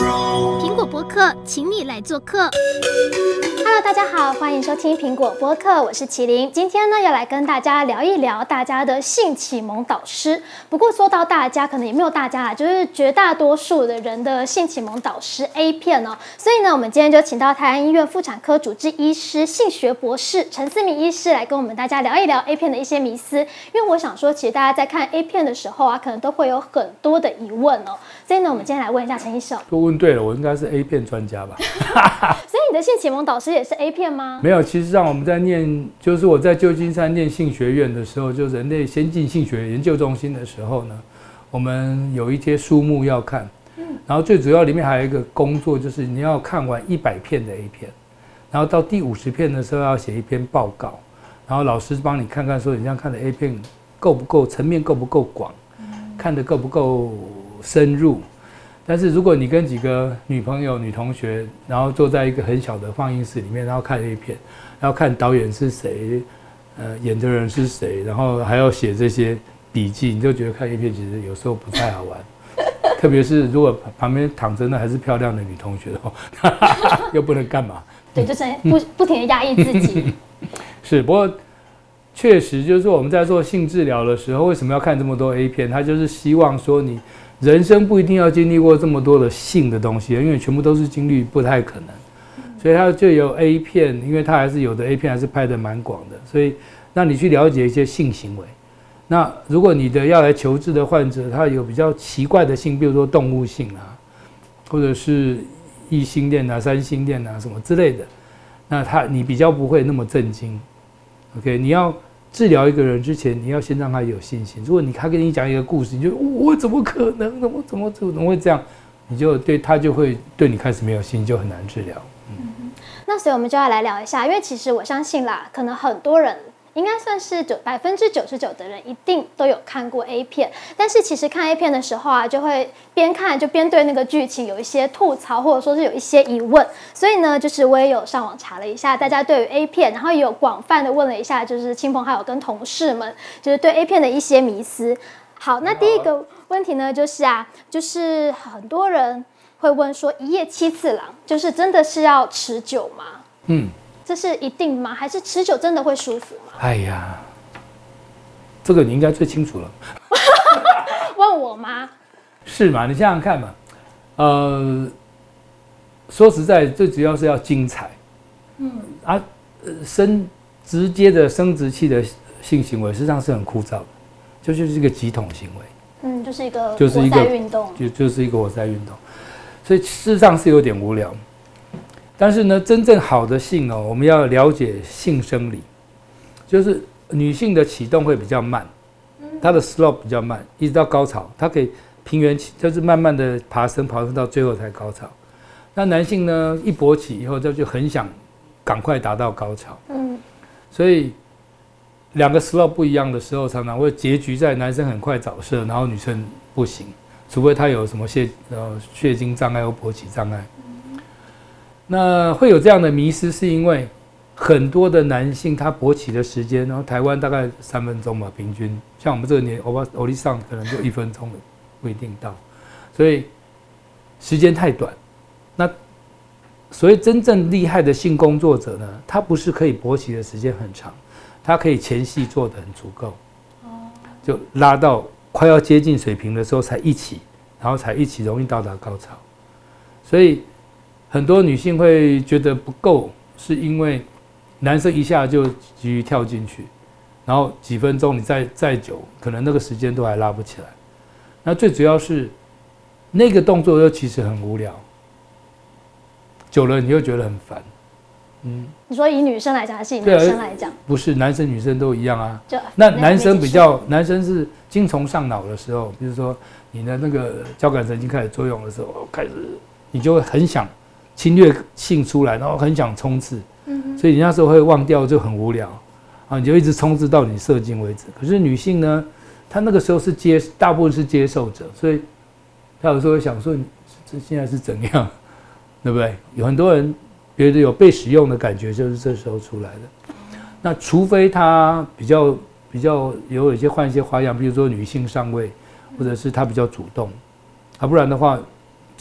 苹果播客，请你来做客。Hello，大家好，欢迎收听苹果播客，我是麒麟。今天呢，要来跟大家聊一聊大家的性启蒙导师。不过说到大家，可能也没有大家啦，就是绝大多数的人的性启蒙导师 A 片哦。所以呢，我们今天就请到台安医院妇产科主治医师、性学博士陈思明医师来跟我们大家聊一聊 A 片的一些迷思。因为我想说，其实大家在看 A 片的时候啊，可能都会有很多的疑问哦。所以呢，我们今天来问一下陈医生。都问对了，我应该是 A 片专家吧？所以你的性启蒙导师也是 A 片吗？没有，其实上我们在念，就是我在旧金山念性学院的时候，就人类先进性学研究中心的时候呢，我们有一些书目要看，然后最主要里面还有一个工作，就是你要看完一百片的 A 片，然后到第五十片的时候要写一篇报告，然后老师帮你看看说你这样看的 A 片够不够层面够不够广，看得够不够深入。但是如果你跟几个女朋友、女同学，然后坐在一个很小的放映室里面，然后看 A 片，然后看导演是谁，呃，演的人是谁，然后还要写这些笔记，你就觉得看 A 片其实有时候不太好玩。特别是如果旁边躺着的还是漂亮的女同学的话，又不能干嘛？对，就是不不停的压抑自己。是，不过确实就是说我们在做性治疗的时候，为什么要看这么多 A 片？他就是希望说你。人生不一定要经历过这么多的性的东西，因为全部都是经历不太可能，所以它就有 A 片，因为它还是有的 A 片还是拍得蛮广的，所以让你去了解一些性行为。那如果你的要来求治的患者，他有比较奇怪的性，比如说动物性啊，或者是异性恋啊、三性恋啊什么之类的，那他你比较不会那么震惊。OK，你要。治疗一个人之前，你要先让他有信心。如果你他跟你讲一个故事，你就我怎么可能？怎么怎么怎么会这样？你就对他就会对你开始没有信心，就很难治疗。嗯，那所以我们就要来聊一下，因为其实我相信啦，可能很多人。应该算是九百分之九十九的人一定都有看过 A 片，但是其实看 A 片的时候啊，就会边看就边对那个剧情有一些吐槽，或者说是有一些疑问。所以呢，就是我也有上网查了一下，大家对于 A 片，然后也有广泛的问了一下，就是亲朋好友跟同事们，就是对 A 片的一些迷思。好，那第一个问题呢，就是啊，就是很多人会问说，一夜七次郎，就是真的是要持久吗？嗯。这是一定吗？还是持久真的会舒服吗？哎呀，这个你应该最清楚了。问我吗？是嘛？你想想看嘛。呃，说实在，最主要是要精彩。嗯啊，生直接的生殖器的性行为，实际上是很枯燥的，就就是一个挤桶行为。嗯，就是一个就是一个运动，就就是一个活塞运动，所以事实上是有点无聊。但是呢，真正好的性哦，我们要了解性生理，就是女性的启动会比较慢，她的 slope 比较慢，一直到高潮，她可以平原起，就是慢慢的爬升，爬升到最后才高潮。那男性呢，一勃起以后，他就很想赶快达到高潮。嗯，所以两个 slope 不一样的时候，常常会结局在男生很快早射，然后女生不行，除非他有什么血呃血精障碍或勃起障碍。那会有这样的迷思，是因为很多的男性他勃起的时间，然后台湾大概三分钟吧，平均像我们这个年，欧巴欧丽桑可能就一分钟不一定到，所以时间太短。那所谓真正厉害的性工作者呢，他不是可以勃起的时间很长，他可以前戏做得很足够，就拉到快要接近水平的时候才一起，然后才一起容易到达高潮，所以。很多女性会觉得不够，是因为男生一下就急于跳进去，然后几分钟你再再久，可能那个时间都还拉不起来。那最主要是那个动作又其实很无聊，久了你又觉得很烦。嗯，你说以女生来讲还是以男生来讲？不是，男生女生都一样啊。就那男生比较，男生是精虫上脑的时候，比如说你的那个交感神经开始作用的时候，开始你就会很想。侵略性出来，然后很想冲刺，所以你那时候会忘掉，就很无聊，啊，你就一直冲刺到你射精为止。可是女性呢，她那个时候是接，大部分是接受者，所以她有时候会想说，这现在是怎样，对不对？有很多人觉得有被使用的感觉，就是这时候出来的。那除非她比较比较有一些换一些花样，比如说女性上位，或者是她比较主动，啊，不然的话。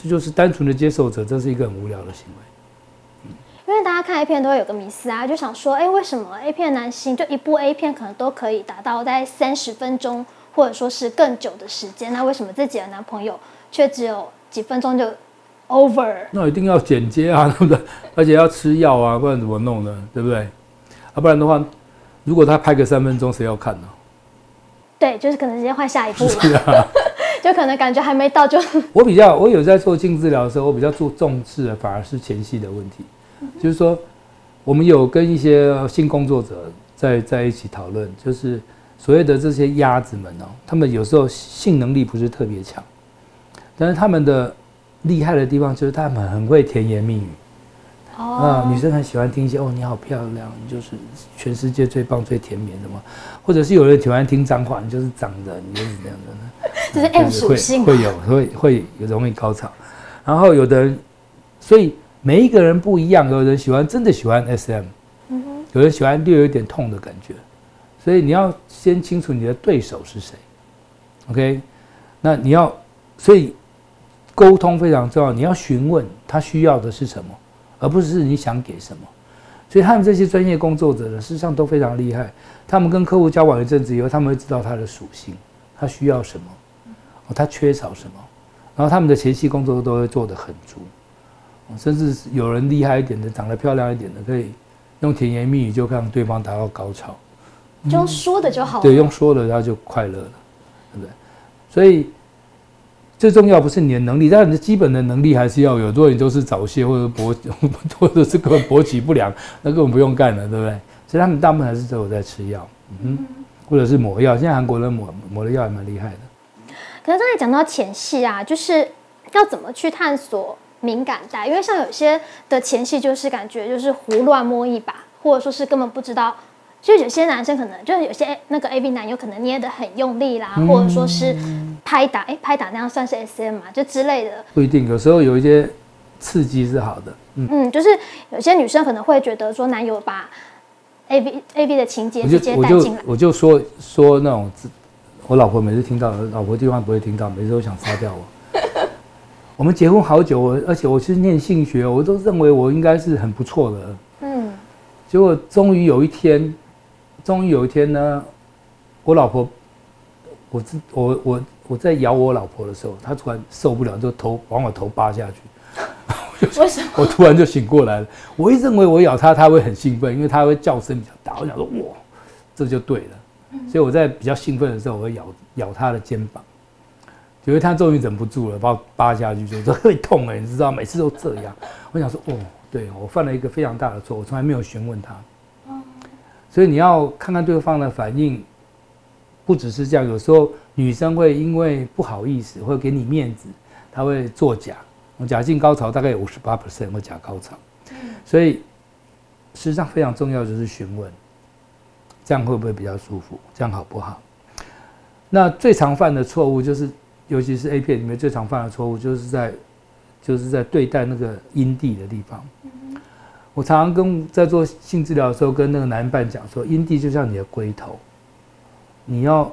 这就是单纯的接受者，这是一个很无聊的行为。因为大家看 A 片都会有个迷思啊，就想说，哎，为什么 A 片男星就一部 A 片可能都可以达到在三十分钟，或者说是更久的时间？那为什么自己的男朋友却只有几分钟就 over？那一定要剪接啊，对不对？而且要吃药啊，不然怎么弄呢？对不对？啊，不然的话，如果他拍个三分钟，谁要看呢？对，就是可能直接换下一部了。就可能感觉还没到就。我比较，我有在做性治疗的时候，我比较注重视的反而是前戏的问题。就是说，我们有跟一些性工作者在在一起讨论，就是所谓的这些鸭子们哦，他们有时候性能力不是特别强，但是他们的厉害的地方就是他们很会甜言蜜语。啊，女生很喜欢听一些哦，你好漂亮，你就是全世界最棒最甜美的嘛。或者是有人喜欢听脏话，你就是长得你就是这样的，就是 M 属性，会有会会有容易高潮。然后有的人，所以。每一个人不一样，有人喜欢真的喜欢 SM，嗯哼，有人喜欢略有一点痛的感觉，所以你要先清楚你的对手是谁，OK？那你要，所以沟通非常重要，你要询问他需要的是什么，而不是你想给什么。所以他们这些专业工作者呢，事实上都非常厉害。他们跟客户交往一阵子以后，他们会知道他的属性，他需要什么，哦，他缺少什么，然后他们的前期工作都会做得很足。甚至有人厉害一点的，长得漂亮一点的，可以用甜言蜜语就让对方达到高潮，就用说的就好了。对，用说的他就快乐了，对不对？所以最重要不是你的能力，但你的基本的能力还是要有。如果你都是早泄或者勃或者是根本勃起不良，那根本不用干了，对不对？所以他们大部分还是都有在吃药，嗯，或者是抹药。现在韩国人抹抹的药也蛮厉害的。可是刚才讲到前戏啊，就是要怎么去探索？敏感带，因为像有些的前戏就是感觉就是胡乱摸一把，或者说是根本不知道，就有些男生可能就是有些那个 A B 男有可能捏得很用力啦，嗯、或者说是拍打，哎，拍打那样算是 SM 嘛，就之类的。不一定，有时候有一些刺激是好的。嗯，嗯，就是有些女生可能会觉得说男友把 A B A B 的情节直接带进来，我就说说那种，我老婆每次听到，老婆地方不会听到，每次都想杀掉我。我们结婚好久，我而且我是念性学，我都认为我应该是很不错的。嗯，结果终于有一天，终于有一天呢，我老婆，我我我我在咬我老婆的时候，她突然受不了，就头往我头扒下去。为什么？我突然就醒过来了。我一认为我咬她，她会很兴奋，因为她会叫声比较大。我想说，哇，这就对了。所以我在比较兴奋的时候，我会咬咬她的肩膀。因为他终于忍不住了，把我扒下去，就 说会痛哎，你知道，每次都这样。我想说，哦，对我犯了一个非常大的错，我从来没有询问他。所以你要看看对方的反应，不只是这样。有时候女生会因为不好意思，会给你面子，她会作假。我假性高潮大概有五十八 percent 会假高潮。所以实际上非常重要就是询问，这样会不会比较舒服？这样好不好？那最常犯的错误就是。尤其是 A 片里面最常犯的错误，就是在，就是在对待那个阴蒂的地方。我常常跟在做性治疗的时候，跟那个男伴讲说，阴蒂就像你的龟头，你要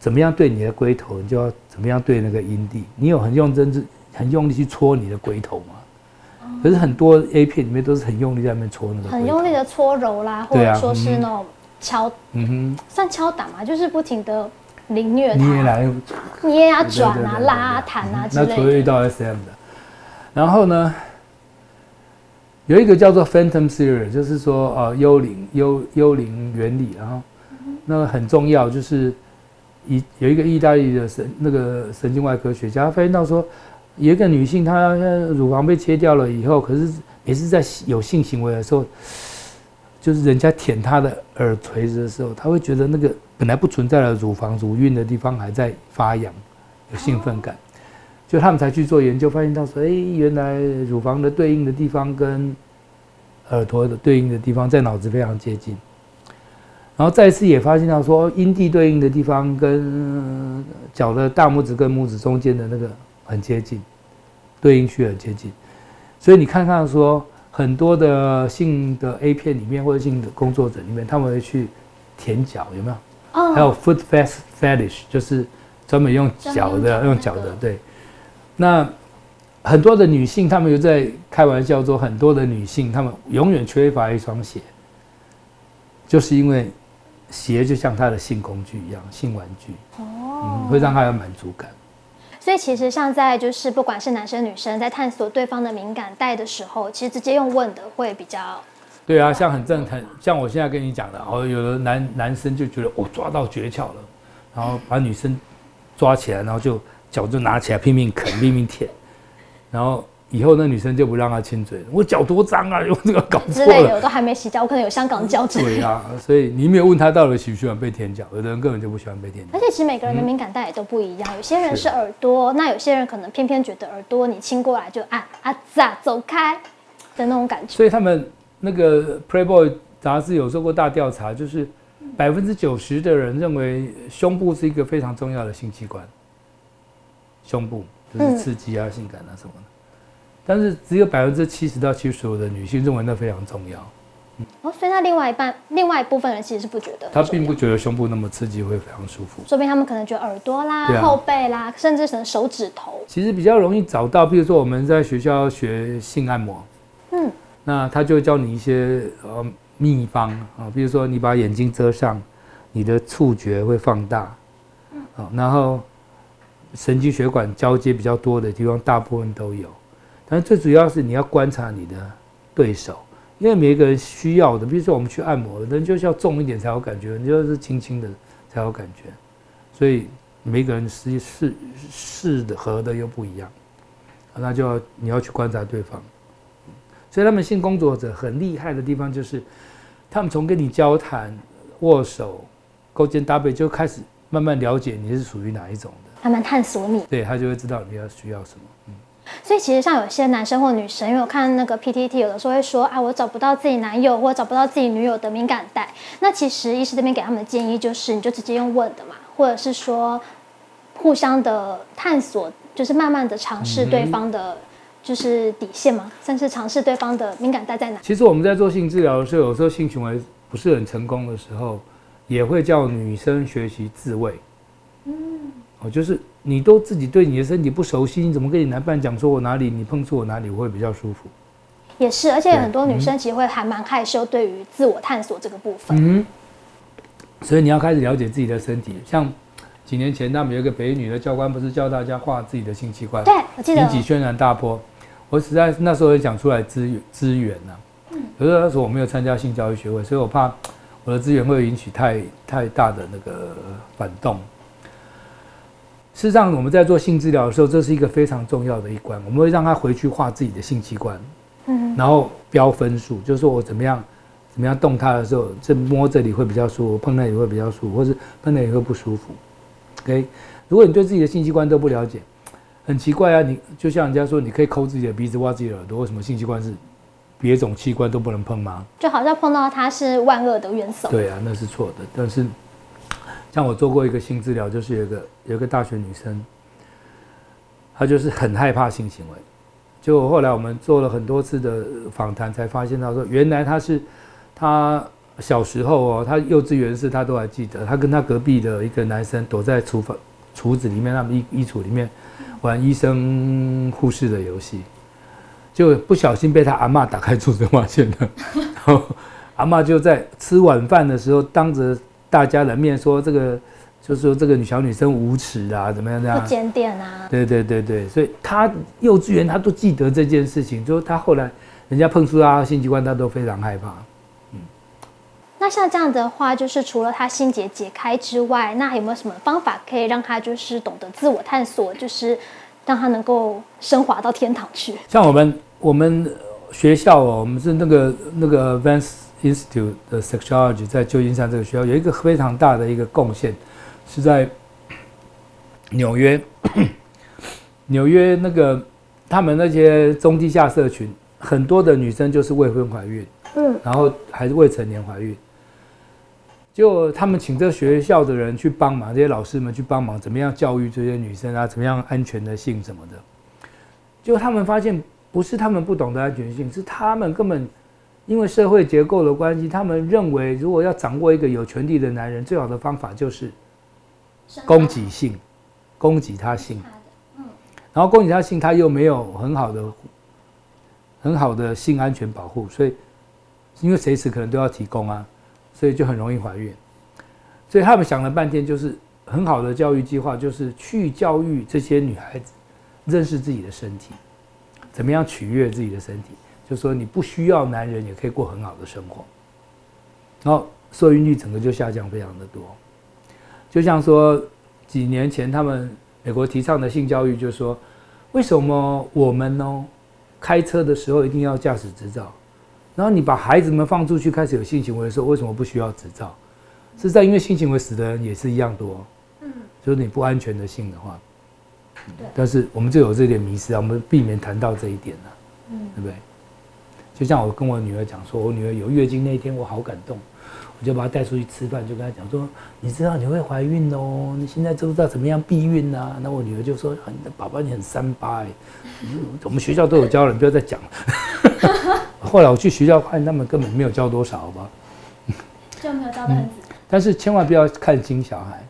怎么样对你的龟头，你就要怎么样对那个阴蒂。你有很用真、很用力去搓你的龟头吗？可是很多 A 片里面都是很用力在那边搓那个，很用力的搓揉啦，或者说是那种敲，嗯哼，算敲打嘛，就是不停的。凌虐他，捏来捏啊转啊拉啊弹啊之类的。那除了遇到 SM 的，然后呢，有一个叫做 Phantom Theory，就是说呃幽灵幽幽灵原理，然后那个很重要，就是一有一个意大利的神那个神经外科学家发现到说，有一个女性她乳房被切掉了以后，可是每次在有性行为的时候，就是人家舔她的耳垂子的时候，她会觉得那个。本来不存在的乳房乳晕的地方还在发痒，有兴奋感，就他们才去做研究，发现到说，哎，原来乳房的对应的地方跟耳朵的对应的地方在脑子非常接近，然后再次也发现到说，阴蒂对应的地方跟脚的大拇指跟拇指中间的那个很接近，对应区很接近，所以你看看说，很多的性的 A 片里面或者性的工作者里面，他们会去舔脚，有没有？哦还有 foot fetish，就是专门用脚的，用脚的，对。那很多的女性，她们又在开玩笑说，很多的女性她们永远缺乏一双鞋，就是因为鞋就像她的性工具一样，性玩具，哦，嗯，会让她有满足感。所以其实像在就是不管是男生女生在探索对方的敏感带的时候，其实直接用问的会比较。对啊，像很正很像我现在跟你讲的，哦，有的男男生就觉得我、哦、抓到诀窍了，然后把女生抓起来，然后就脚就拿起来拼命啃拼命舔，然后以后那女生就不让他亲嘴，我脚多脏啊，用这个搞错了之类的，我都还没洗脚，我可能有香港脚趾。对啊，所以你没有问他到底喜不喜欢被舔脚，有的人根本就不喜欢被舔脚。而且其实每个人的敏感带也都不一样，嗯、有些人是耳朵，那有些人可能偏偏觉得耳朵你亲过来就啊啊咋走开的那种感觉。所以他们那个 Playboy 杂志有做过大调查，就是百分之九十的人认为胸部是一个非常重要的性器官，胸部就是刺激啊、嗯、性感啊什么的。但是只有百分之七十到七十五的女性认为那非常重要。哦，所以那另外一半、另外一部分人其实是不觉得，他并不觉得胸部那么刺激会非常舒服。说不定他们可能觉得耳朵啦、啊、后背啦，甚至可能手指头。其实比较容易找到，比如说我们在学校学性按摩，嗯，那他就教你一些呃秘方啊，比如说你把眼睛遮上，你的触觉会放大，嗯，然后神经血管交接比较多的地方，大部分都有。但最主要是你要观察你的对手，因为每一个人需要的，比如说我们去按摩，人就是要重一点才有感觉，你就是轻轻的才有感觉，所以每个人适适适合的又不一样，那就要你要去观察对方。所以他们性工作者很厉害的地方就是，他们从跟你交谈、握手、勾肩搭背就开始慢慢了解你是属于哪一种，慢慢探索你，对，他就会知道你要需要什么。嗯。所以其实像有些男生或女生，因为我看那个 PTT 有的时候会说啊，我找不到自己男友或找不到自己女友的敏感带。那其实医师这边给他们的建议就是，你就直接用问的嘛，或者是说互相的探索，就是慢慢的尝试对方的，就是底线嘛，甚至尝试对方的敏感带在哪。其实我们在做性治疗的时候，有时候性行为不是很成功的时候，也会叫女生学习自慰。嗯，哦，就是。你都自己对你的身体不熟悉，你怎么跟你男伴讲说我哪里你碰触我哪里我会比较舒服？也是，而且很多女生其实会还蛮害羞，对于自我探索这个部分。嗯，所以你要开始了解自己的身体。像几年前他们有一个北女的教官，不是教大家画自己的性器官？对，我记得引起轩然大波。我实在那时候也讲出来资源资源呢。嗯。可是那时候我没有参加性教育学会，所以我怕我的资源会引起太太大的那个反动。事实上，我们在做性治疗的时候，这是一个非常重要的一关。我们会让他回去画自己的性器官，嗯，然后标分数，就是说我怎么样，怎么样动它的时候，这摸这里会比较舒服，碰那里会比较舒服，或是碰那里会不舒服。OK，如果你对自己的性器官都不了解，很奇怪啊，你就像人家说，你可以抠自己的鼻子、挖自己的耳朵，为什么性器官是别种器官都不能碰吗？就好像碰到它是万恶的元首。对啊，那是错的，但是。像我做过一个性治疗，就是有个有个大学女生，她就是很害怕性行为。就后来我们做了很多次的访谈，才发现到说，原来她是她小时候哦，她幼稚园时她都还记得，她跟她隔壁的一个男生躲在厨房厨子里面，他们衣衣橱里面玩医生护士的游戏，就不小心被她阿嬷打开厨子发现了，然后阿嬷就在吃晚饭的时候当着。大家的面说这个，就是说这个女小女生无耻啊，怎么样这样？不检点啊。对对对对，所以他幼稚园他都记得这件事情，就是他后来人家碰触她性器官，他都非常害怕。嗯。那像这样的话，就是除了他心结解开之外，那还有没有什么方法可以让他就是懂得自我探索，就是让他能够升华到天堂去？像我们我们学校哦，我们是那个那个 Vance。Institute 的 Sexology 在旧金山这个学校有一个非常大的一个贡献，是在 纽约。纽约那个他们那些中低下社群，很多的女生就是未婚怀孕，嗯，然后还是未成年怀孕，就他们请这学校的人去帮忙，这些老师们去帮忙，怎么样教育这些女生啊，怎么样安全的性什么的，就他们发现不是他们不懂得安全性，是他们根本。因为社会结构的关系，他们认为如果要掌握一个有权力的男人，最好的方法就是攻击性，攻击他性。然后攻击他性，他又没有很好的很好的性安全保护，所以因为随时可能都要提供啊，所以就很容易怀孕。所以他们想了半天，就是很好的教育计划，就是去教育这些女孩子认识自己的身体，怎么样取悦自己的身体，就说你不需要男人也可以过很好的生活。然后受孕率整个就下降非常的多，就像说几年前他们美国提倡的性教育，就是说为什么我们呢开车的时候一定要驾驶执照，然后你把孩子们放出去开始有性行为的时候，为什么不需要执照？是在因为性行为死的人也是一样多，嗯，就是你不安全的性的话，对，但是我们就有这点迷失啊，我们避免谈到这一点呢，嗯，对不对？就像我跟我女儿讲说，我女儿有月经那一天，我好感动。我就把她带出去吃饭，就跟她讲说：“你知道你会怀孕哦，你现在知不知道怎么样避孕啊？”那我女儿就说：“宝宝你很三八哎，我们学校都有教了，你不要再讲了。”后来我去学校看，他们根本没有教多少，好吧？就没有教的很仔细。但是千万不要看轻小孩，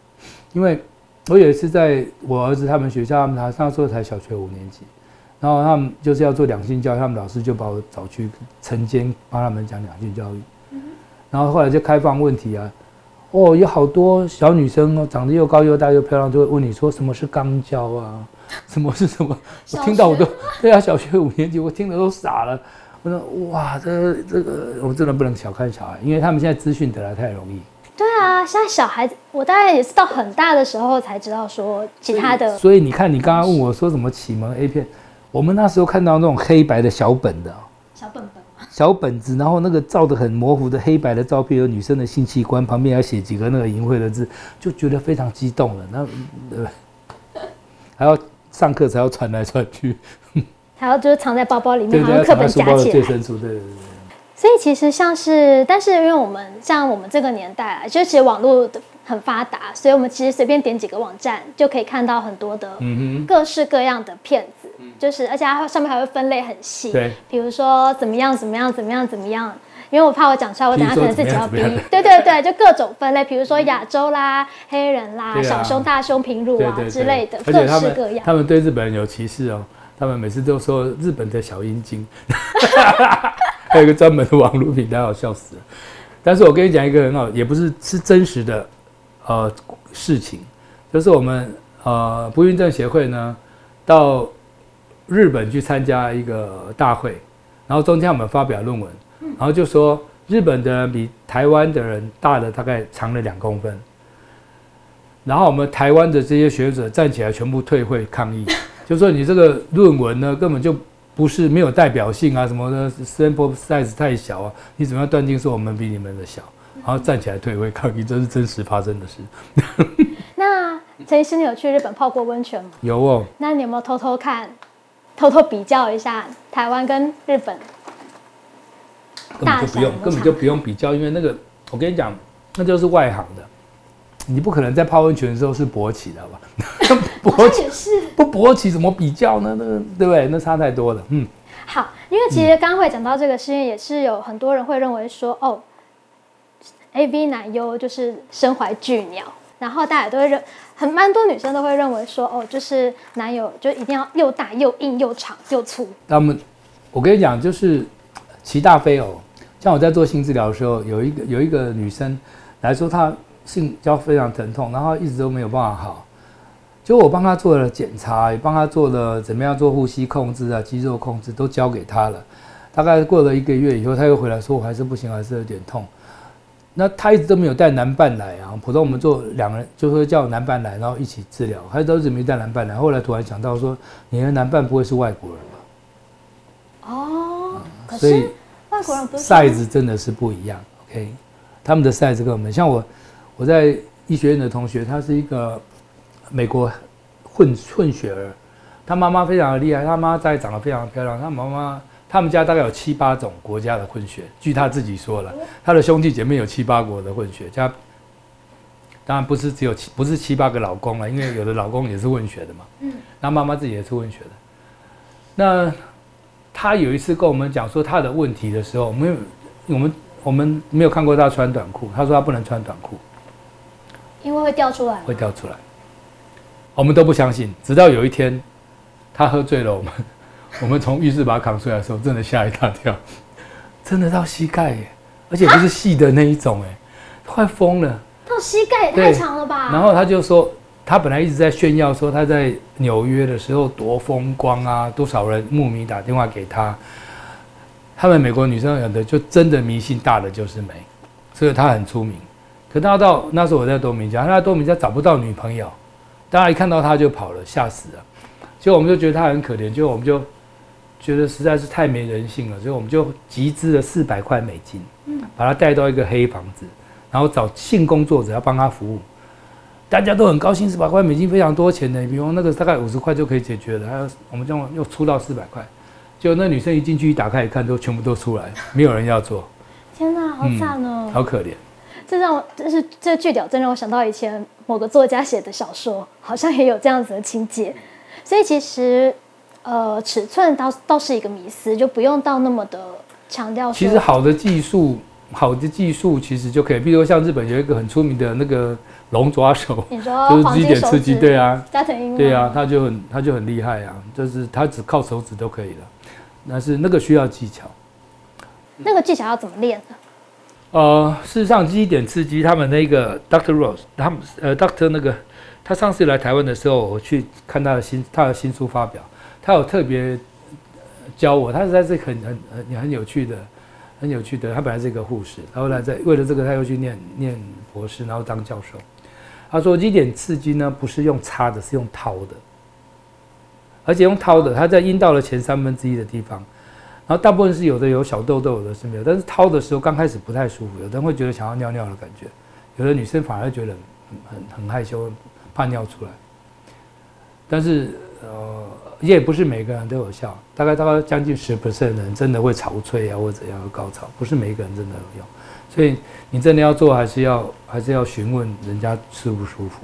因为我有一次在我儿子他们学校，他们他那时候才小学五年级，然后他们就是要做两性教育，他们老师就把我找去晨间帮他们讲两性教育。然后后来就开放问题啊，哦，有好多小女生哦，长得又高又大又漂亮，就会问你说什么是肛交啊，什么是什么？我听到我都 对啊，小学五年级我听得都傻了。我说哇，这这个我真的不能小看小孩，因为他们现在资讯得来太容易。对啊，现在小孩子我大概也是到很大的时候才知道说其他的。所以，所以你看，你刚刚问我说什么启蒙 A 片，我们那时候看到那种黑白的小本的。小本本。小本子，然后那个照的很模糊的黑白的照片，有女生的性器官，旁边要写几个那个淫秽的字，就觉得非常激动了。那呃，还要上课才要传来传去，还要就是藏在包包里面，好像课本夹起来。对对对。所以其实像是，但是因为我们像我们这个年代啊，就其实网络很发达，所以我们其实随便点几个网站就可以看到很多的各式各样的骗子。就是，而且它上面还会分类很细，对，比如说怎么样怎么样怎么样怎么样，因为我怕我讲出来，我等下可能自己要逼，对对对，就各种分类，比如说亚洲啦、黑人啦、小胸、大胸、平乳啊之类的，各式各样。他们对日本人有歧视哦，他们每次都说日本的小阴茎，还有一个专门的网络平台，好笑死了。但是我跟你讲一个很好，也不是是真实的呃事情，就是我们呃不孕症协会呢到。日本去参加一个大会，然后中间我们发表论文，然后就说日本的人比台湾的人大了大概长了两公分，然后我们台湾的这些学者站起来全部退会抗议，就说你这个论文呢根本就不是没有代表性啊什么的，sample size 太小啊，你怎么样断定说我们比你们的小？然后站起来退位抗议，这是真实发生的事。那陈医师，你有去日本泡过温泉吗？有哦。那你有没有偷偷看？偷偷比较一下台湾跟日本，根本就不用，根本就不用比较，因为那个我跟你讲，那就是外行的，你不可能在泡温泉的时候是勃起的，好吧？勃起是不勃起怎么比较呢？那对不对？那差太多了。嗯，好，因为其实刚刚会讲到这个事情，也是有很多人会认为说，哦，AV 男优就是身怀巨鸟。然后大家都会认，很蛮多女生都会认为说，哦，就是男友就一定要又大又硬又长又粗。那么，我跟你讲，就是齐大非偶。像我在做性治疗的时候，有一个有一个女生来说，她性交非常疼痛，然后一直都没有办法好。就我帮她做了检查，也帮她做了怎么样做呼吸控制啊、肌肉控制，都交给她了。大概过了一个月以后，她又回来说，我还是不行，还是有点痛。那他一直都没有带男伴来啊，普通我们做两个人就说叫男伴来，然后一起治疗。他都一直没带男伴来，后来突然想到说，你的男伴不会是外国人吧？哦，所以外国人不是 size 真的是不一样。OK，他们的 size 跟我们像我，我在医学院的同学，他是一个美国混混血儿，他妈妈非常的厉害，他妈在长得非常漂亮，他妈妈。他们家大概有七八种国家的混血，据他自己说了，他的兄弟姐妹有七八国的混血，家当然不是只有七，不是七八个老公了，因为有的老公也是混血的嘛。嗯，那妈妈自己也是混血的。那他有一次跟我们讲说他的问题的时候，我们我们我们没有看过他穿短裤，他说他不能穿短裤，因为会掉出来，会掉出来。我们都不相信，直到有一天。他喝醉了，我们 我们从浴室把他扛出来的时候，真的吓一大跳，真的到膝盖耶，而且不是细的那一种哎，快疯了。到膝盖也太长了吧？然后他就说，他本来一直在炫耀说他在纽约的时候多风光啊，多少人慕名打电话给他。他们美国女生有的就真的迷信大的就是美，所以他很出名。可他到那时候我在多米家，他在多米家找不到女朋友，大家一看到他就跑了，吓死了。结果我们就觉得他很可怜，就我们就觉得实在是太没人性了，所以我们就集资了四百块美金，嗯把他带到一个黑房子。然后找性工作者要帮他服务，大家都很高兴，四百块美金非常多钱的，比方那个大概五十块就可以解决了。还有我们这样又出到四百块，结果那女生一进去一打开一看，都全部都出来，没有人要做。天哪，好惨哦，嗯、好可怜。这让我，这是这句屌，真让我想到以前某个作家写的小说，好像也有这样子的情节。所以其实，呃，尺寸倒倒是一个迷思，就不用到那么的强调。其实好的技术。好的技术其实就可以，比如说像日本有一个很出名的那个龙爪手，你说 就是肌点刺激，对啊，加藤鹰，对啊，他就很他就很厉害啊，就是他只靠手指都可以了，但是那个需要技巧。那个技巧要怎么练呢？呃，事实上，基点刺激他们那个 Doctor Rose，他们呃 Doctor 那个他上次来台湾的时候，我去看他的新他的新书发表，他有特别教我，他实在是很很很很有趣的。很有趣的，他本来是一个护士，后来在为了这个，他又去念念博士，然后当教授。他说，一点刺激呢，不是用插的，是用掏的，而且用掏的，他在阴道的前三分之一的地方，然后大部分是有的有小痘痘，有的是没有。但是掏的时候刚开始不太舒服，有的人会觉得想要尿尿的感觉，有的女生反而觉得很很很害羞，怕尿出来。但是呃。也不是每个人都有效，大概大概将近十 percent 的人真的会潮吹啊，或者怎样高潮，不是每个人真的有用，所以你真的要做，还是要还是要询问人家舒不舒服。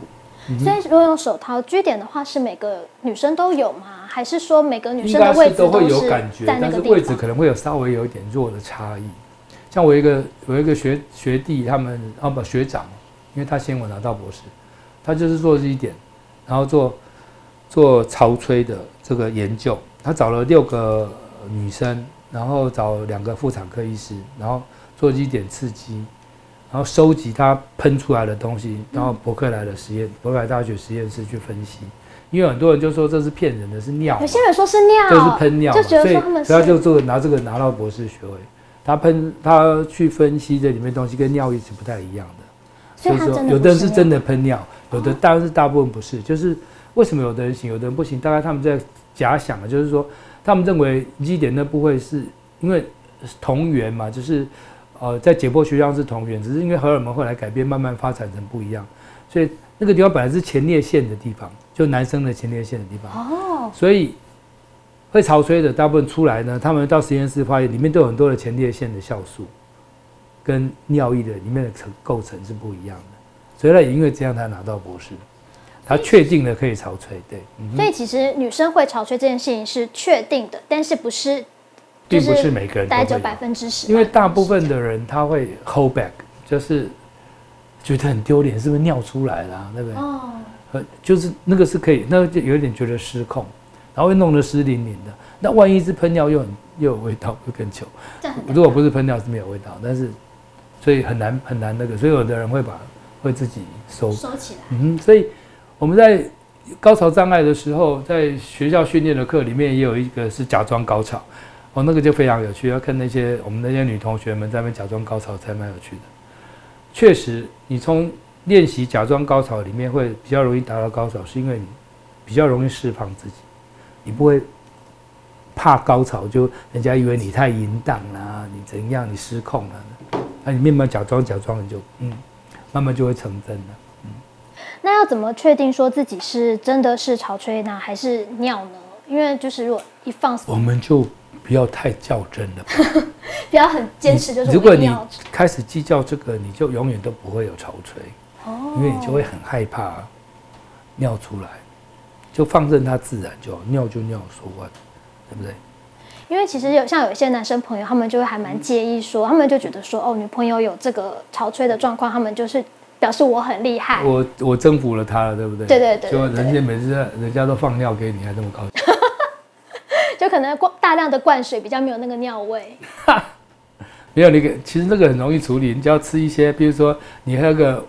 嗯、所以如果用手掏 G 点的话，是每个女生都有吗？还是说每个女生的位置都，都会有感觉，但是位置可能会有稍微有一点弱的差异。像我一个我一个学学弟，他们啊不学长，因为他先我拿到博士，他就是做这一点，然后做做潮吹的。这个研究，他找了六个女生，然后找两个妇产科医师，然后做一点刺激，然后收集他喷出来的东西，然后伯克莱的实验，伯克莱大学实验室去分析。因为很多人就说这是骗人的，是尿。有些人说是尿，就是喷尿，就觉得说他们所以他就做拿这个拿到博士学位。他喷他去分析这里面东西跟尿液是不太一样的，所以说有的人是真的喷尿，有的当然是大部分不是，就是为什么有的人行，有的人不行？大概他们在。假想的，就是说，他们认为 G 点那部位是因为同源嘛，就是呃，在解剖学上是同源，只是因为荷尔蒙后来改变，慢慢发展成不一样，所以那个地方本来是前列腺的地方，就男生的前列腺的地方。哦。所以会潮吹的大部分出来呢，他们到实验室发现里面都有很多的前列腺的酵素，跟尿液的里面的成构成是不一样的，所以呢也因为这样，他拿到博士。他确定了可以潮吹，对。嗯、所以其实女生会潮吹这件事情是确定的，但是不是，并不是每个人带着百分之十。因为大部分的人他会 hold back，就是觉得很丢脸，是不是尿出来了，对不对？哦。就是那个是可以，那个就有点觉得失控，然后会弄得湿淋淋的。那万一是喷尿又很又有味道，会更糗。如果不是喷尿是没有味道，但是所以很难很难那个，所以有的人会把会自己收收起来。嗯，所以。我们在高潮障碍的时候，在学校训练的课里面也有一个是假装高潮，哦，那个就非常有趣，要看那些我们那些女同学们在那边假装高潮才蛮有趣的。确实，你从练习假装高潮里面会比较容易达到高潮，是因为你比较容易释放自己，你不会怕高潮，就人家以为你太淫荡啦，你怎样，你失控了，那你慢慢假装假装，你就嗯，慢慢就会成真了。那要怎么确定说自己是真的是潮吹呢，还是尿呢？因为就是如果一放，我们就不要太较真了，不要很坚持。就是如果你开始计较这个，你就永远都不会有潮吹，哦，因为你就会很害怕尿出来，就放任它自然就好，尿就尿，说完，对不对？因为其实有像有一些男生朋友，他们就会还蛮介意说，他们就觉得说，哦，女朋友有这个潮吹的状况，他们就是。表示我很厉害，我我征服了他了，对不对？对对对，对，就人家每次人家都放尿给你，还这么高兴。就可能灌大量的灌水，比较没有那个尿味。没有那个，其实那个很容易处理，你只要吃一些，比如说你喝个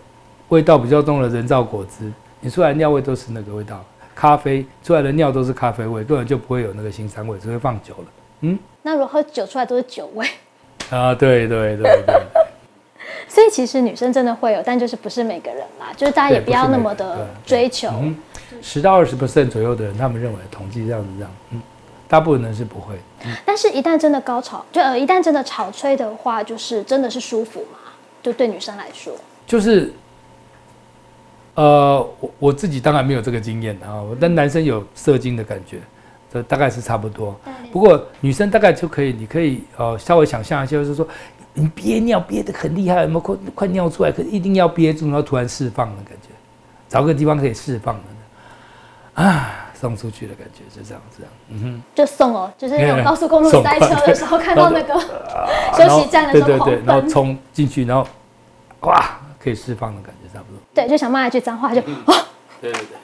味道比较重的人造果汁，你出来尿味都是那个味道。咖啡出来的尿都是咖啡味，根本就不会有那个腥膻味，只会放久了。嗯，那如果喝酒出来都是酒味？啊，对对对对，对。所以其实女生真的会有，但就是不是每个人啦，就是大家也不要那么的追求。十、嗯、到二十 percent 左右的人，他们认为统计这样子这样，嗯，大部分人是不会。嗯、但是，一旦真的高潮，就呃，一旦真的潮吹的话，就是真的是舒服嘛？就对女生来说，就是，呃，我我自己当然没有这个经验啊，但男生有射精的感觉，这大概是差不多。不过女生大概就可以，你可以呃稍微想象一下，就是说。你憋尿憋得很厉害，有没有快快尿出来？可是一定要憋住，然后突然释放的感觉，找个地方可以释放的，啊，送出去的感觉就这样子，嗯哼，就送哦，就是那种高速公路塞车的时候看到那个休息站的时候，对对对，然后冲进去，然后哇，可以释放的感觉差不多。对，就想骂一句脏话就，对对对。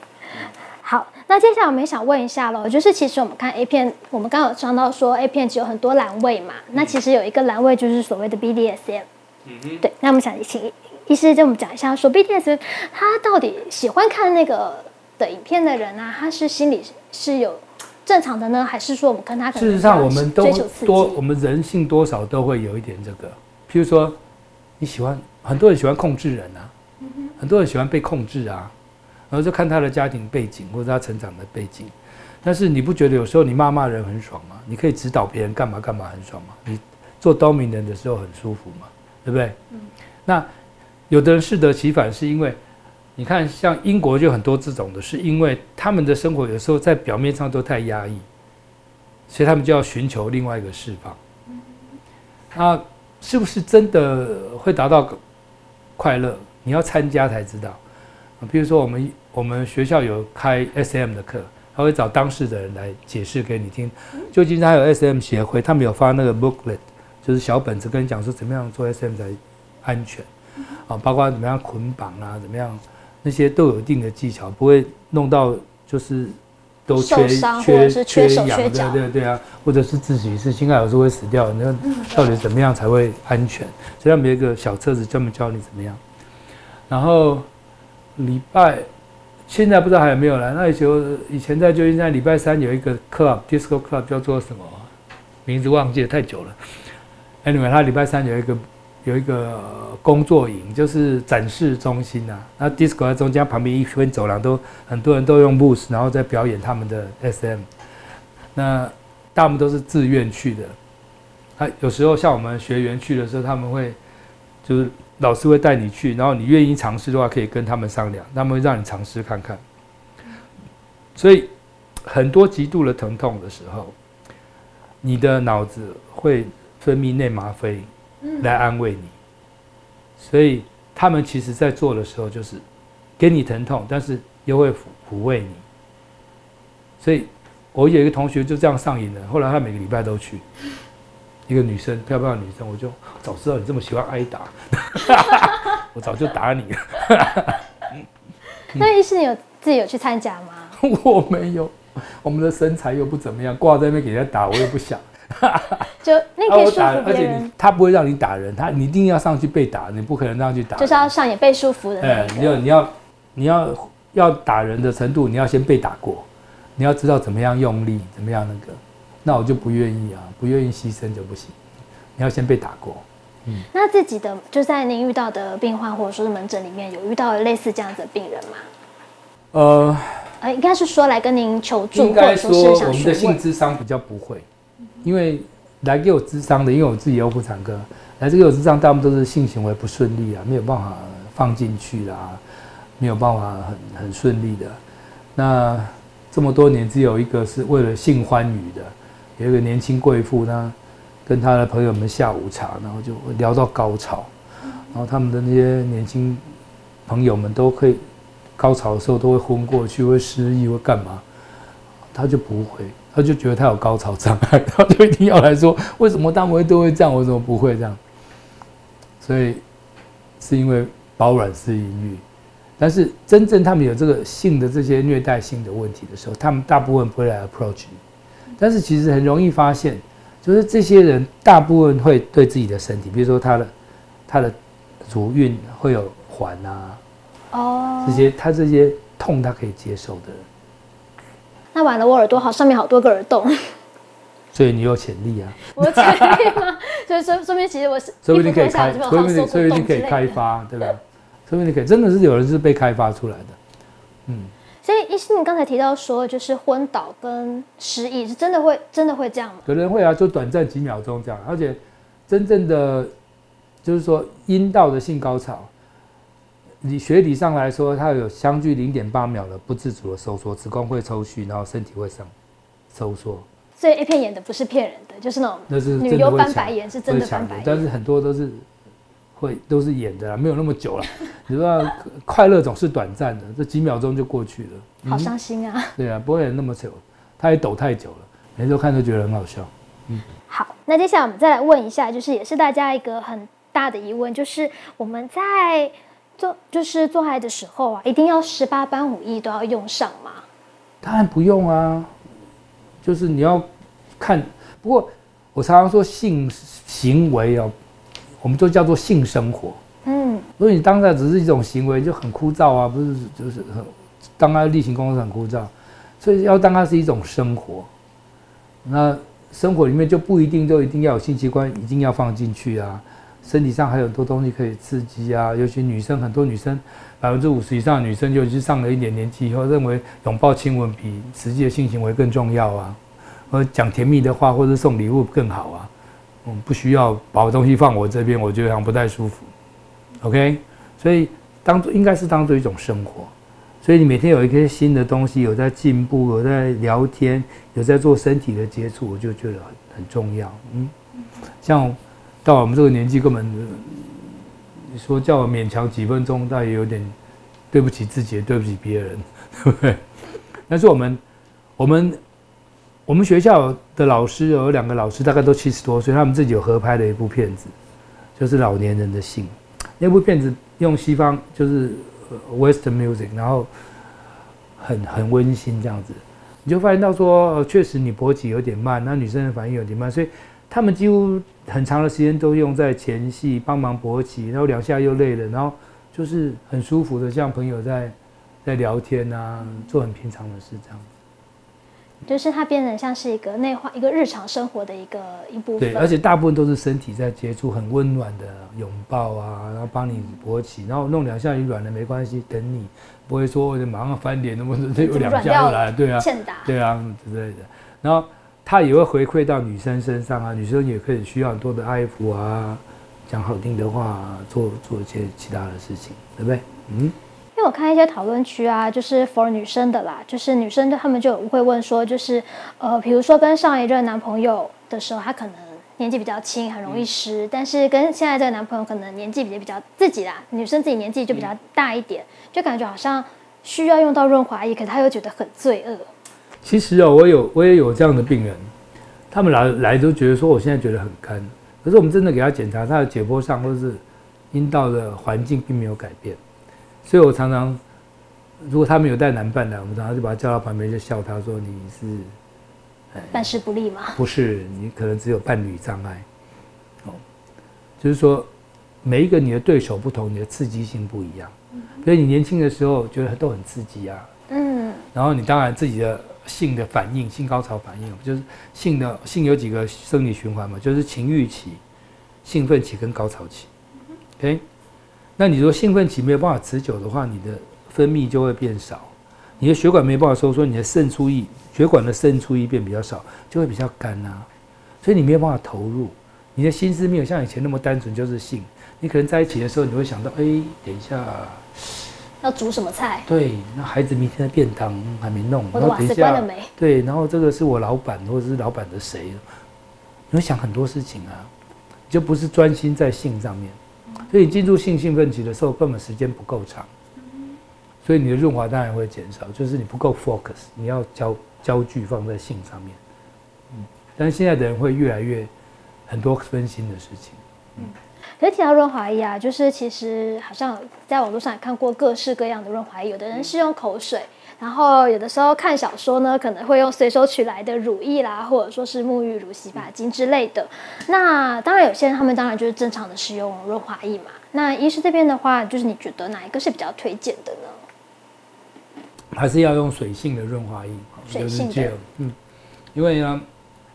好，那接下来我们也想问一下喽，就是其实我们看 A 片，我们刚刚有讲到说 A 片只有很多栏位嘛，那其实有一个栏位就是所谓的 BDSM，嗯哼，对，那我们想请医师跟我们讲一下，说 BDSM 他到底喜欢看那个的影片的人啊，他是心里是有正常的呢，还是说我们跟他事实上我们都多，我们人性多少都会有一点这个，譬如说你喜欢很多人喜欢控制人啊，很多人喜欢被控制啊。然后就看他的家庭背景或者他成长的背景，但是你不觉得有时候你骂骂人很爽吗？你可以指导别人干嘛干嘛很爽吗？你做 dominant 的时候很舒服吗？对不对？嗯。那有的人适得其反，是因为你看像英国就很多这种的，是因为他们的生活有时候在表面上都太压抑，所以他们就要寻求另外一个释放。那是不是真的会达到快乐？你要参加才知道。比如说，我们我们学校有开 SM 的课，他会找当事的人来解释给你听。就今天还有 SM 协会，他们有发那个 booklet，就是小本子，跟你讲说怎么样做 SM 才安全啊，包括怎么样捆绑啊，怎么样那些都有一定的技巧，不会弄到就是都缺缺缺氧，对对对啊，或者是自己是心爱有时候会死掉，那到底怎么样才会安全？所以他们有一个小册子专门教你怎么样，然后。礼拜现在不知道还有没有来？那时以前在旧金山，礼拜三有一个 club，disco club 叫做什么？名字忘记了，太久了。Anyway，他礼拜三有一个有一个工作营，就是展示中心啊。那 disco 在中间，旁边一圈走廊都很多人都用 booth，然后在表演他们的 SM。那大部分都是自愿去的。他有时候像我们学员去的时候，他们会就是。老师会带你去，然后你愿意尝试的话，可以跟他们商量，他们会让你尝试看看。所以很多极度的疼痛的时候，你的脑子会分泌内吗啡来安慰你。所以他们其实在做的时候，就是给你疼痛，但是又会抚抚慰你。所以我有一个同学就这样上瘾了，后来他每个礼拜都去。一个女生，漂亮的女生，我就早知道你这么喜欢挨打，我早就打你了。那医师，你有自己有去参加吗？我没有，我们的身材又不怎么样，挂在那边给人家打，我又不想。就那可以舒服别人，而且你他不会让你打人，他你一定要上去被打，你不可能让他去打。就是要上演被舒服的。哎，你要你要你要要打人的程度，你要先被打过，你要知道怎么样用力，怎么样那个。那我就不愿意啊，不愿意牺牲就不行。你要先被打过。嗯，那自己的就在您遇到的病患或者说是门诊里面有遇到类似这样子的病人吗？呃，呃，应该是说来跟您求助，应该说我们的性智商比较不会，因为来给我智商的，因为我自己有妇产科，来这个咨商大部分都是性行为不顺利啊，没有办法放进去啦，没有办法很很顺利的。那这么多年，只有一个是为了性欢愉的。有一个年轻贵妇，她跟她的朋友们下午茶，然后就聊到高潮，然后他们的那些年轻朋友们都可以高潮的时候都会昏过去，会失忆，会干嘛？他就不会，他就觉得他有高潮障碍，他就一定要来说，为什么他们会都会这样，为什么不会这样？所以是因为饱软思淫欲，但是真正他们有这个性的这些虐待性的问题的时候，他们大部分不会来 approach 你。但是其实很容易发现，就是这些人大部分会对自己的身体，比如说他的他的乳晕会有环啊，哦，这些他这些痛他可以接受的。那完了，我耳朵好，上面好多个耳洞。所以你有潜力啊！我有潜力吗？所以说说明其实我是，说不定可以开，说不定说不定可以开发，对吧？说不定可以，真的是有人是被开发出来的，嗯。所以医师，你刚才提到说，就是昏倒跟失忆是真的会真的会这样吗？可能会啊，就短暂几秒钟这样，而且真正的就是说阴道的性高潮，你学理上来说，它有相距零点八秒的不自主的收缩，子宫会抽搐，然后身体会上收缩。所以 A 片演的不是骗人的，就是那种那是女优翻白眼是真的翻白眼，但是很多都是会都是演的啦，没有那么久了。你知道快乐总是短暂的，这几秒钟就过去了，好伤心啊。对啊，不会演那么久，他也抖太久了，每次都看都觉得很好笑。嗯，好，那接下来我们再来问一下，就是也是大家一个很大的疑问，就是我们在做就是做爱的时候啊，一定要十八般武艺都要用上吗？当然不用啊。就是你要看，不过我常常说性行为哦，我们就叫做性生活。嗯，如果你当下只是一种行为，就很枯燥啊，不是？就是很当它例行公事很枯燥，所以要当它是一种生活。那生活里面就不一定就一定要有性器官，一定要放进去啊。身体上还有很多东西可以刺激啊，尤其女生，很多女生百分之五十以上的女生，尤其是上了一点年纪以后，认为拥抱亲吻比实际的性行为更重要啊，或者讲甜蜜的话，或者送礼物更好啊。嗯，不需要把东西放我这边，我觉得好像不太舒服。OK，所以当做应该是当做一种生活，所以你每天有一些新的东西，有在进步，有在聊天，有在做身体的接触，我就觉得很很重要。嗯，像。到我们这个年纪，根本你说叫我勉强几分钟，倒也有点对不起自己，对不起别人，对不对？但是我们，我们，我们学校的老师有两个老师，大概都七十多岁，他们自己有合拍的一部片子，就是老年人的性。那部片子用西方就是 Western music，然后很很温馨这样子，你就发现到说，确实你勃起有点慢，那女生的反应有点慢，所以。他们几乎很长的时间都用在前戏，帮忙勃起，然后两下又累了，然后就是很舒服的，像朋友在在聊天啊，做很平常的事这样。就是它变成像是一个内化，一个日常生活的一个一部分。对，而且大部分都是身体在接触，很温暖的拥抱啊，然后帮你勃起，然后弄两下你软了没关系，等你不会说我就马上翻脸，那么有两下又来了，对啊，欠打，对啊之类的，然后。他也会回馈到女生身上啊，女生也可以需要很多的爱抚啊，讲好听的话啊，做做一些其他的事情，对不对？嗯，因为我看一些讨论区啊，就是 for 女生的啦，就是女生她们就会问说，就是呃，比如说跟上一任男朋友的时候，她可能年纪比较轻，很容易湿，嗯，但是跟现在这个男朋友可能年纪比较比较自己啦，女生自己年纪就比较大一点，就感觉好像需要用到润滑液，可是他又觉得很罪恶。其实哦，我有我也有这样的病人，他们来来都觉得说，我现在觉得很干，可是我们真的给他检查，他的解剖上或是阴道的环境并没有改变，所以我常常如果他们有带男伴的，我们常常就把他叫到旁边，就笑他说：“你是办事不利吗？”不是，你可能只有伴侣障碍。哦，就是说每一个你的对手不同，你的刺激性不一样，所以你年轻的时候觉得都很刺激啊，嗯，然后你当然自己的。性的反应，性高潮反应，就是性的性有几个生理循环嘛，就是情欲期、兴奋期跟高潮期。OK，那你说兴奋期没有办法持久的话，你的分泌就会变少，你的血管没办法收缩，你的渗出液，血管的渗出液变比较少，就会比较干啊，所以你没有办法投入，你的心思没有像以前那么单纯，就是性。你可能在一起的时候，你会想到，哎，等一下。要煮什么菜？对，那孩子明天的便当还没弄，我的瓦斯关了没？对，然后这个是我老板，或者是老板的谁？你会想很多事情啊，就不是专心在性上面。所以你进入性兴奋期的时候，根本时间不够长，所以你的润滑当然会减少，就是你不够 focus，你要焦焦距放在性上面。嗯，但是现在的人会越来越很多分心的事情。嗯。可是提到润滑液啊，就是其实好像在网络上也看过各式各样的润滑液，有的人是用口水，然后有的时候看小说呢，可能会用随手取来的乳液啦，或者说是沐浴乳、洗发精之类的。那当然，有些人他们当然就是正常的使用润滑液嘛。那医师这边的话，就是你觉得哪一个是比较推荐的呢？还是要用水性的润滑液，水性的，嗯，因为呢，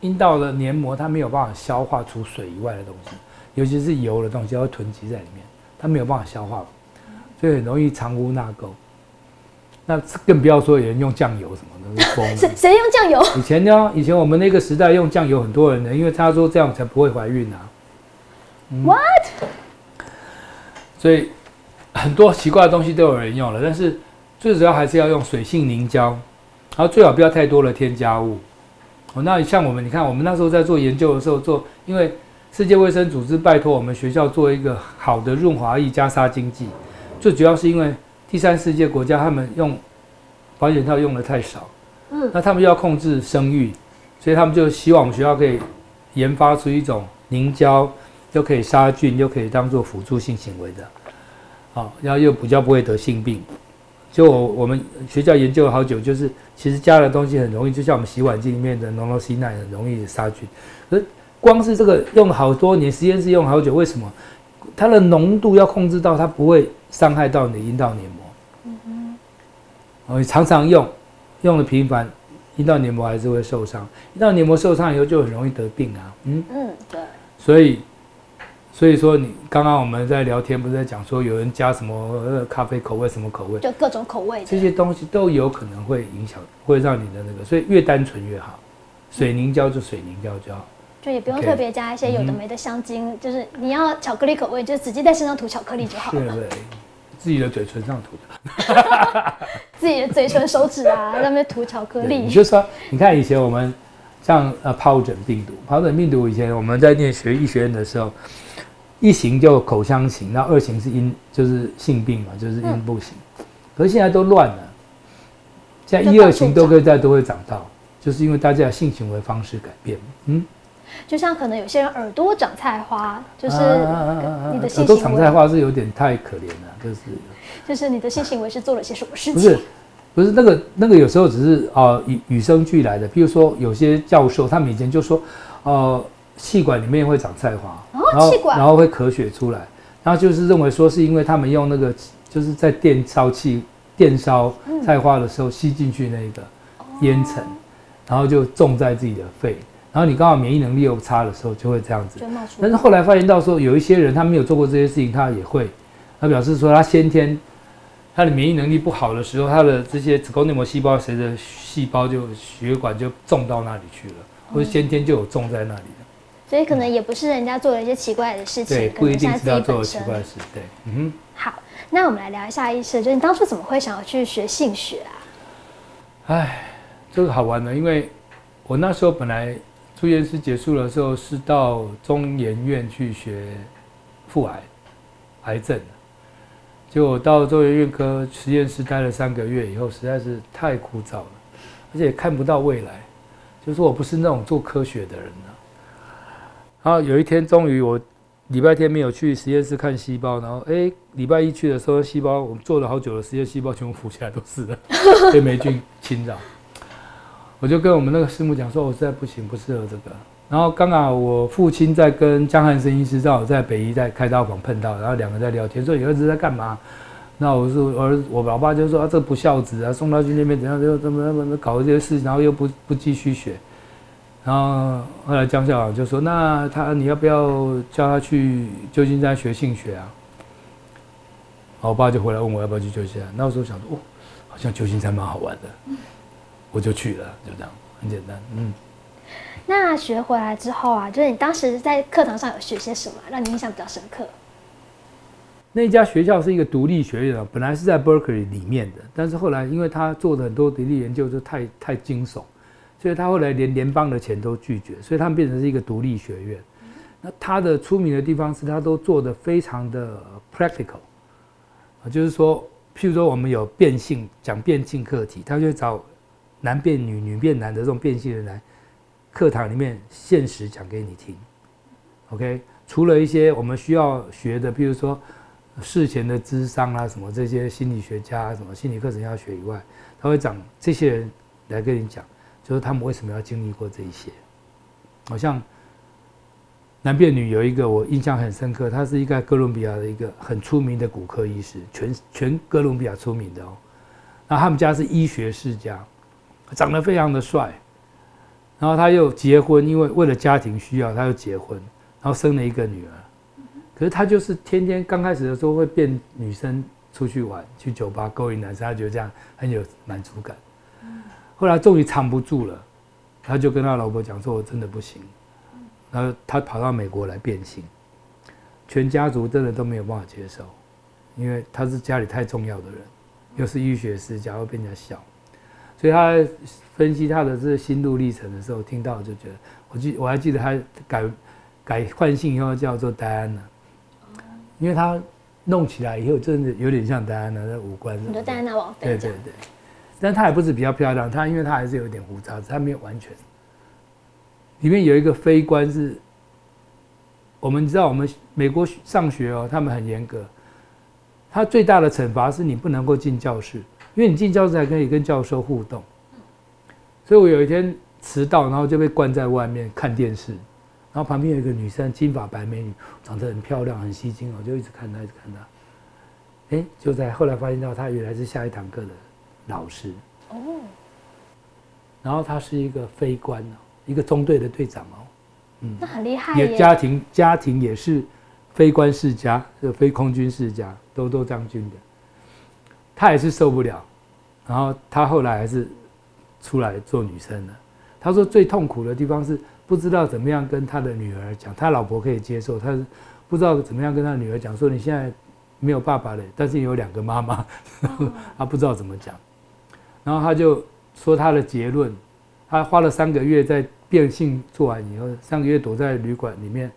阴道的黏膜它没有办法消化除水以外的东西，尤其是油的东西，它会囤积在里面，它没有办法消化，所以很容易藏污纳垢。那更不要说有人用酱油什么的，是疯谁谁用酱油？以前呢，以前我们那个时代用酱油很多人呢，因为他说这样才不会怀孕啊。嗯、What？所以很多奇怪的东西都有人用了，但是最主要还是要用水性凝胶，然后最好不要太多的添加物。哦，那像我们，你看我们那时候在做研究的时候做，因为世界卫生组织拜托我们学校做一个好的润滑液加杀精剂，最主要是因为。第三世界国家，他们用保险套用的太少，嗯，那他们要控制生育，所以他们就希望我们学校可以研发出一种凝胶，又可以杀菌，又可以当做辅助性行为的，好，然后又比较不会得性病。就我我们学校研究了好久，就是其实加的东西很容易，就像我们洗碗机里面的浓罗西奈很容易杀菌，可是光是这个用了好多年，实验室用好久，为什么它的浓度要控制到它不会伤害到你的阴道黏膜？哦，常常用，用的频繁，阴道黏膜还是会受伤。阴道黏膜受伤以后就很容易得病啊。嗯嗯，对。所以，所以说你刚刚我们在聊天，不是在讲说有人加什么咖啡口味，什么口味？就各种口味。这些东西都有可能会影响，会让你的那个，所以越单纯越好。水凝胶就水凝胶就好。就也不用特别加一些有的没的香精，嗯、就是你要巧克力口味，就直接在身上涂巧克力就好了。对对。自己的嘴唇上涂的，自己的嘴唇、手指啊，在那边涂巧克力。你就说，你看以前我们像呃疱疹病毒，疱疹病毒以前我们在念学医学院的时候，一型就口腔型，那二型是阴，就是性病嘛，就是阴部型。嗯、可是现在都乱了，现在一二型都可以在都会长到，就是因为大家的性行为方式改变。嗯。就像可能有些人耳朵长菜花，就是你的性行为。耳朵长菜花是有点太可怜了，就是。就是你的性行为是做了些什么事情？不是，不是那个那个有时候只是啊与与生俱来的，比如说有些教授他们以前就说，呃，气管里面会长菜花，然后气管然后会咳血出来，然后就是认为说是因为他们用那个就是在电烧气电烧菜花的时候吸进去那个烟尘，然后就种在自己的肺。然后你刚好免疫能力又差的时候，就会这样子。但是后来发现到说，有一些人他没有做过这些事情，他也会。他表示说，他先天他的免疫能力不好的时候，他的这些子宫内膜细胞随着细胞就血管就种到那里去了，或者先天就有种在那里的。所以可能也不是人家做了一些奇怪的事情，对，不一定是要做奇怪的事。对，嗯哼。好，那我们来聊一下医师，就是你当初怎么会想要去学性学啊？哎，这个好玩的，因为我那时候本来。住院师结束的时候，是到中研院去学妇癌、癌症。结果到中研院科实验室待了三个月以后，实在是太枯燥了，而且看不到未来。就是我不是那种做科学的人了。然后有一天，终于我礼拜天没有去实验室看细胞，然后哎，礼拜一去的时候，细胞我们做了好久的实验，细胞全部浮起来都是的，被霉菌侵扰。我就跟我们那个师母讲说，我实在不行，不适合这个。然后刚好我父亲在跟江汉生医师正好在北医在开刀房碰到，然后两个在聊天，说你儿子在干嘛？那我说儿子，我老爸就说啊，这不孝子啊，送他去那边怎样怎样怎么怎么搞这些事，然后又不不继续学。然后后来江校长就说，那他你要不要叫他去旧金山学性学啊？我爸就回来问我要不要去旧金山。那时候想说，哦，好像旧金山蛮好玩的。我就去了，就这样，很简单。嗯，那学回来之后啊，就是你当时在课堂上有学些什么，让你印象比较深刻？那家学校是一个独立学院啊，本来是在 Berkeley 里面的，但是后来因为他做的很多独立研究就太太惊悚，所以他后来连联邦的钱都拒绝，所以他们变成是一个独立学院。那他的出名的地方是他都做的非常的 practical 啊，就是说，譬如说我们有变性讲变性课题，他就会找。男变女，女变男的这种变性人来课堂里面现实讲给你听，OK？除了一些我们需要学的，比如说事前的智商啊，什么这些心理学家啊，什么心理课程要学以外，他会讲这些人来跟你讲，就是他们为什么要经历过这一些。好像男变女有一个我印象很深刻，他是一个哥伦比亚的一个很出名的骨科医师，全全哥伦比亚出名的哦。然后他们家是医学世家，长得非常的帅。然后他又结婚，因为为了家庭需要，他又结婚，然后生了一个女儿。可是他就是天天刚开始的时候会变女生出去玩，去酒吧勾引男生，他觉得这样很有满足感。后来终于藏不住了，他就跟他老婆讲说：“我真的不行。”然后他跑到美国来变性，全家族真的都没有办法接受，因为他是家里太重要的人，又是医学世家，会被人家笑。所以他分析他的这个心路历程的时候，听到就觉得，我记我还记得他改改换姓以后叫做戴安娜，因为他弄起来以后真的有点像戴安娜的五官。你说戴安娜王妃？对对对，但他也不是比较漂亮，他因为他还是有点胡渣子，他没有完全。里面有一个非官是，我们知道我们美国上学哦，他们很严格，他最大的惩罚是你不能够进教室。因为你进教室还可以跟教授互动，所以我有一天迟到，然后就被关在外面看电视，然后旁边有一个女生，金发白美女，长得很漂亮，很吸睛，我就一直看她，一直看她。哎，就在后来发现到她原来是下一堂课的老师。哦，然后她是一个非官哦，一个中队的队长哦，嗯，那很厉害，也家庭家庭也是非官世家，就飞空军世家，都都将军的。他也是受不了，然后他后来还是出来做女生了。他说最痛苦的地方是不知道怎么样跟他的女儿讲，他老婆可以接受，他是不知道怎么样跟他女儿讲，说你现在没有爸爸了，但是有两个妈妈，他不知道怎么讲。然后他就说他的结论，他花了三个月在变性做完以后，三个月躲在旅馆里面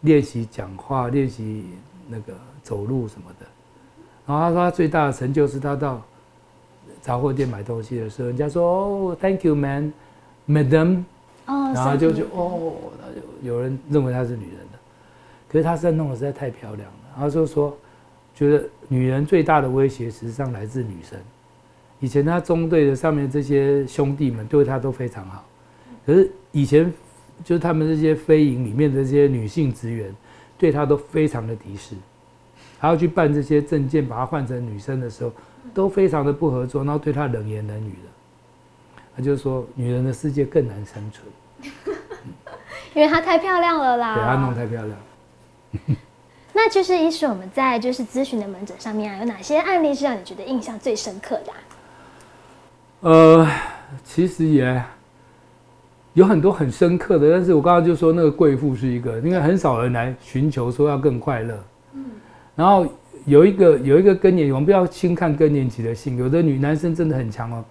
练习讲话，练习那个走路什么的。然后他说他最大的成就是他到杂货店买东西的时候，人家说哦，Thank you, man, Madam。哦，然后就就哦，有人认为她是女人的，可是她现在弄得实在太漂亮了。然后就说，觉得女人最大的威胁实际上来自女生。以前他中队的上面这些兄弟们对他都非常好，可是以前就是他们这些飞营里面的这些女性职员对他都非常的敌视。还要去办这些证件，把她换成女生的时候，都非常的不合作，然后对他冷言冷语的。他就说，女人的世界更难生存，因为她太漂亮了啦。对，她弄太漂亮。那就是医师，我们在就是咨询的门诊上面啊，有哪些案例是让你觉得印象最深刻的啊？呃，其实也有很多很深刻的，但是我刚刚就说那个贵妇是一个，因为很少人来寻求说要更快乐。然后有一个有一个更年，我们不要轻看更年期的性，有的女男生真的很强哦。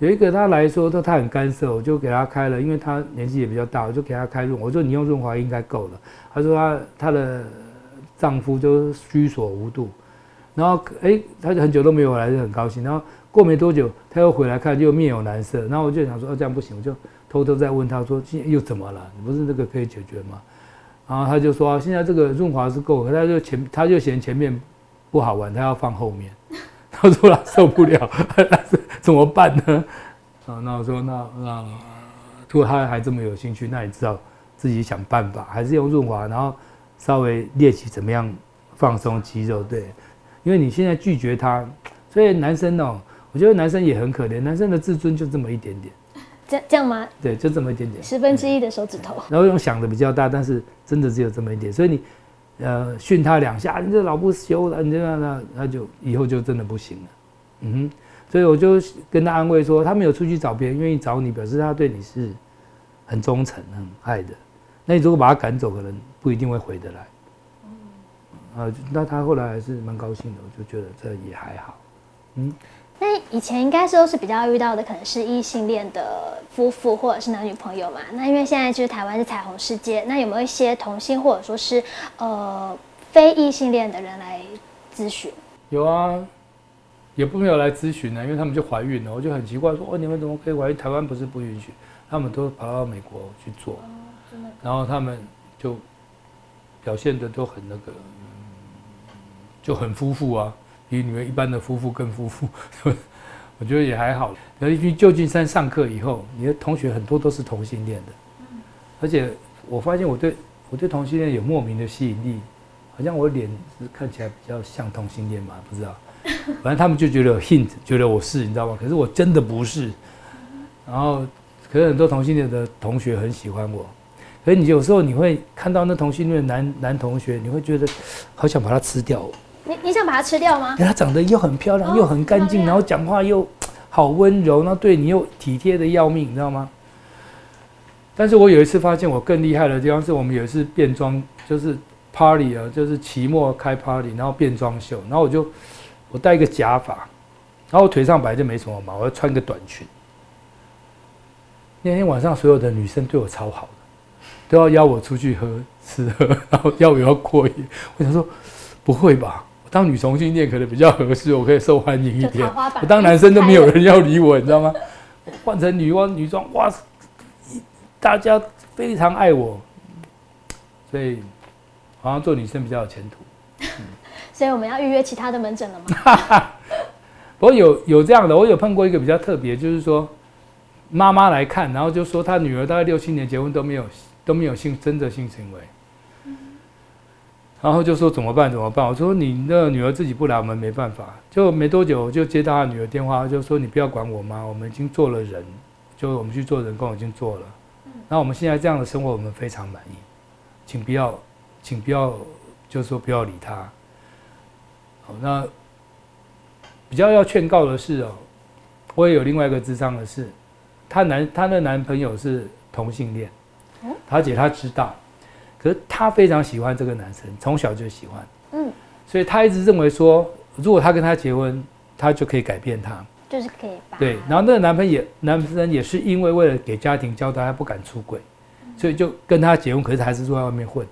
有一个他来说，他他很干涩，我就给他开了，因为他年纪也比较大，我就给他开润。我说你用润滑应该够了。他说他他的丈夫就虚索无度，然后哎，他就很久都没有回来，就很高兴。然后过没多久，他又回来看，就面有难色。然后我就想说，哦，这样不行，我就偷偷在问他说，现在又怎么了？你不是这个可以解决吗？然后他就说：“现在这个润滑是够，可他就前他就嫌前面不好玩，他要放后面。他说他受不了，怎么办呢？啊，那我说那那，如果他还这么有兴趣，那你知道自己想办法，还是用润滑，然后稍微练习怎么样放松肌肉。对，因为你现在拒绝他，所以男生哦，我觉得男生也很可怜，男生的自尊就这么一点点。”这这样吗？对，就这么一点点，十分之一的手指头。然后用想的比较大，但是真的只有这么一点，所以你，呃，训他两下，你这老不休了，你这样那那就以后就真的不行了。嗯哼，所以我就跟他安慰说，他没有出去找别人，愿意找你，表示他对你是很忠诚、很爱的。那你如果把他赶走，可能不一定会回得来。嗯。啊，那他后来还是蛮高兴的，我就觉得这也还好。嗯。那以前应该是都是比较遇到的，可能是异性恋的夫妇或者是男女朋友嘛。那因为现在就是台湾是彩虹世界，那有没有一些同性或者说是呃非异性恋的人来咨询？有啊，也不没有来咨询呢，因为他们就怀孕了。我就很奇怪说，哦，你们怎么可以怀孕？台湾不是不允许？他们都跑到美国去做，哦、然后他们就表现的都很那个，就很夫妇啊，比你们一般的夫妇更夫妇。我觉得也还好。然后去旧金山上课以后，你的同学很多都是同性恋的，而且我发现我对我对同性恋有莫名的吸引力，好像我脸是看起来比较像同性恋嘛，不知道。反正他们就觉得有 hint，觉得我是，你知道吗？可是我真的不是。然后，可是很多同性恋的同学很喜欢我。所以你有时候你会看到那同性恋男男同学，你会觉得好想把他吃掉。你你想把它吃掉吗？它长得又很漂亮，又很干净，然后讲话又好温柔，然后对你又体贴的要命，你知道吗？但是我有一次发现我更厉害的地方是我们有一次变装，就是 party 啊，就是期末开 party，然后变装秀，然后我就我戴一个假发，然后我腿上本来就没什么毛，我要穿个短裙。那天晚上所有的女生对我超好的。都要邀我出去喝吃喝，然后邀我要过夜。我想说，不会吧？我当女同性恋可能比较合适，我可以受欢迎一点。我当男生都没有人要理我，你知道吗？换成女装女装，哇，大家非常爱我，所以好像做女生比较有前途。嗯、所以我们要预约其他的门诊了吗？不过有有这样的，我有碰过一个比较特别，就是说妈妈来看，然后就说她女儿大概六七年结婚都没有。都没有性真的性行为，然后就说怎么办怎么办？我说你那女儿自己不来，我们没办法。就没多久就接到他女儿电话，就说你不要管我妈，我们已经做了人，就我们去做人工已经做了。然后我们现在这样的生活我们非常满意，请不要，请不要，就是说不要理他。好，那比较要劝告的是哦，我也有另外一个智商的是，她男她的男朋友是同性恋。她姐她知道，可是她非常喜欢这个男生，从小就喜欢，嗯，所以她一直认为说，如果她跟他结婚，她就可以改变他，就是可以吧。对，然后那个男朋友也，男生也是因为为了给家庭交代，他不敢出轨，所以就跟他结婚，可是还是坐在外面混。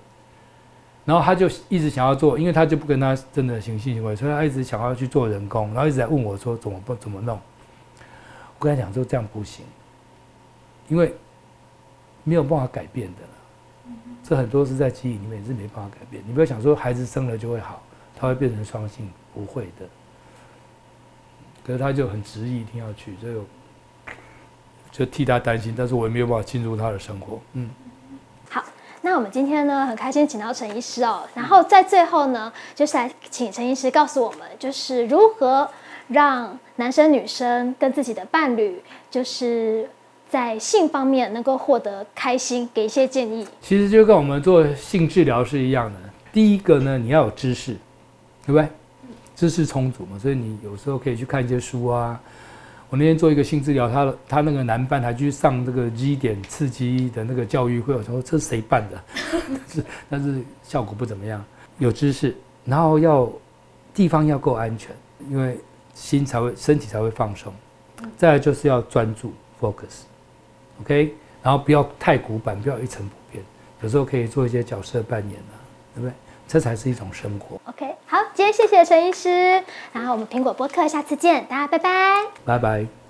然后他就一直想要做，因为他就不跟他真的行性行为，所以他一直想要去做人工，然后一直在问我说怎么不怎么弄。我跟他讲说这样不行，因为。没有办法改变的，这很多是在基因里面也是没办法改变。你不要想说孩子生了就会好，他会变成双性，不会的。可是他就很执意一定要去，所以就替他担心，但是我也没有办法进入他的生活。嗯，好，那我们今天呢很开心请到陈医师哦，然后在最后呢，就是来请陈医师告诉我们，就是如何让男生女生跟自己的伴侣就是。在性方面能够获得开心，给一些建议。其实就跟我们做性治疗是一样的。第一个呢，你要有知识，对不对？知识充足嘛，所以你有时候可以去看一些书啊。我那天做一个性治疗，他他那个男伴还去上这个 G 点刺激的那个教育会，我说这是谁办的？但 是但是效果不怎么样。有知识，然后要地方要够安全，因为心才会身体才会放松。再来就是要专注 focus。OK，然后不要太古板，不要一成不变，有时候可以做一些角色扮演啊，对不对？这才是一种生活。OK，好，今天谢谢陈医师，然后我们苹果播客下次见，大家拜拜，拜拜。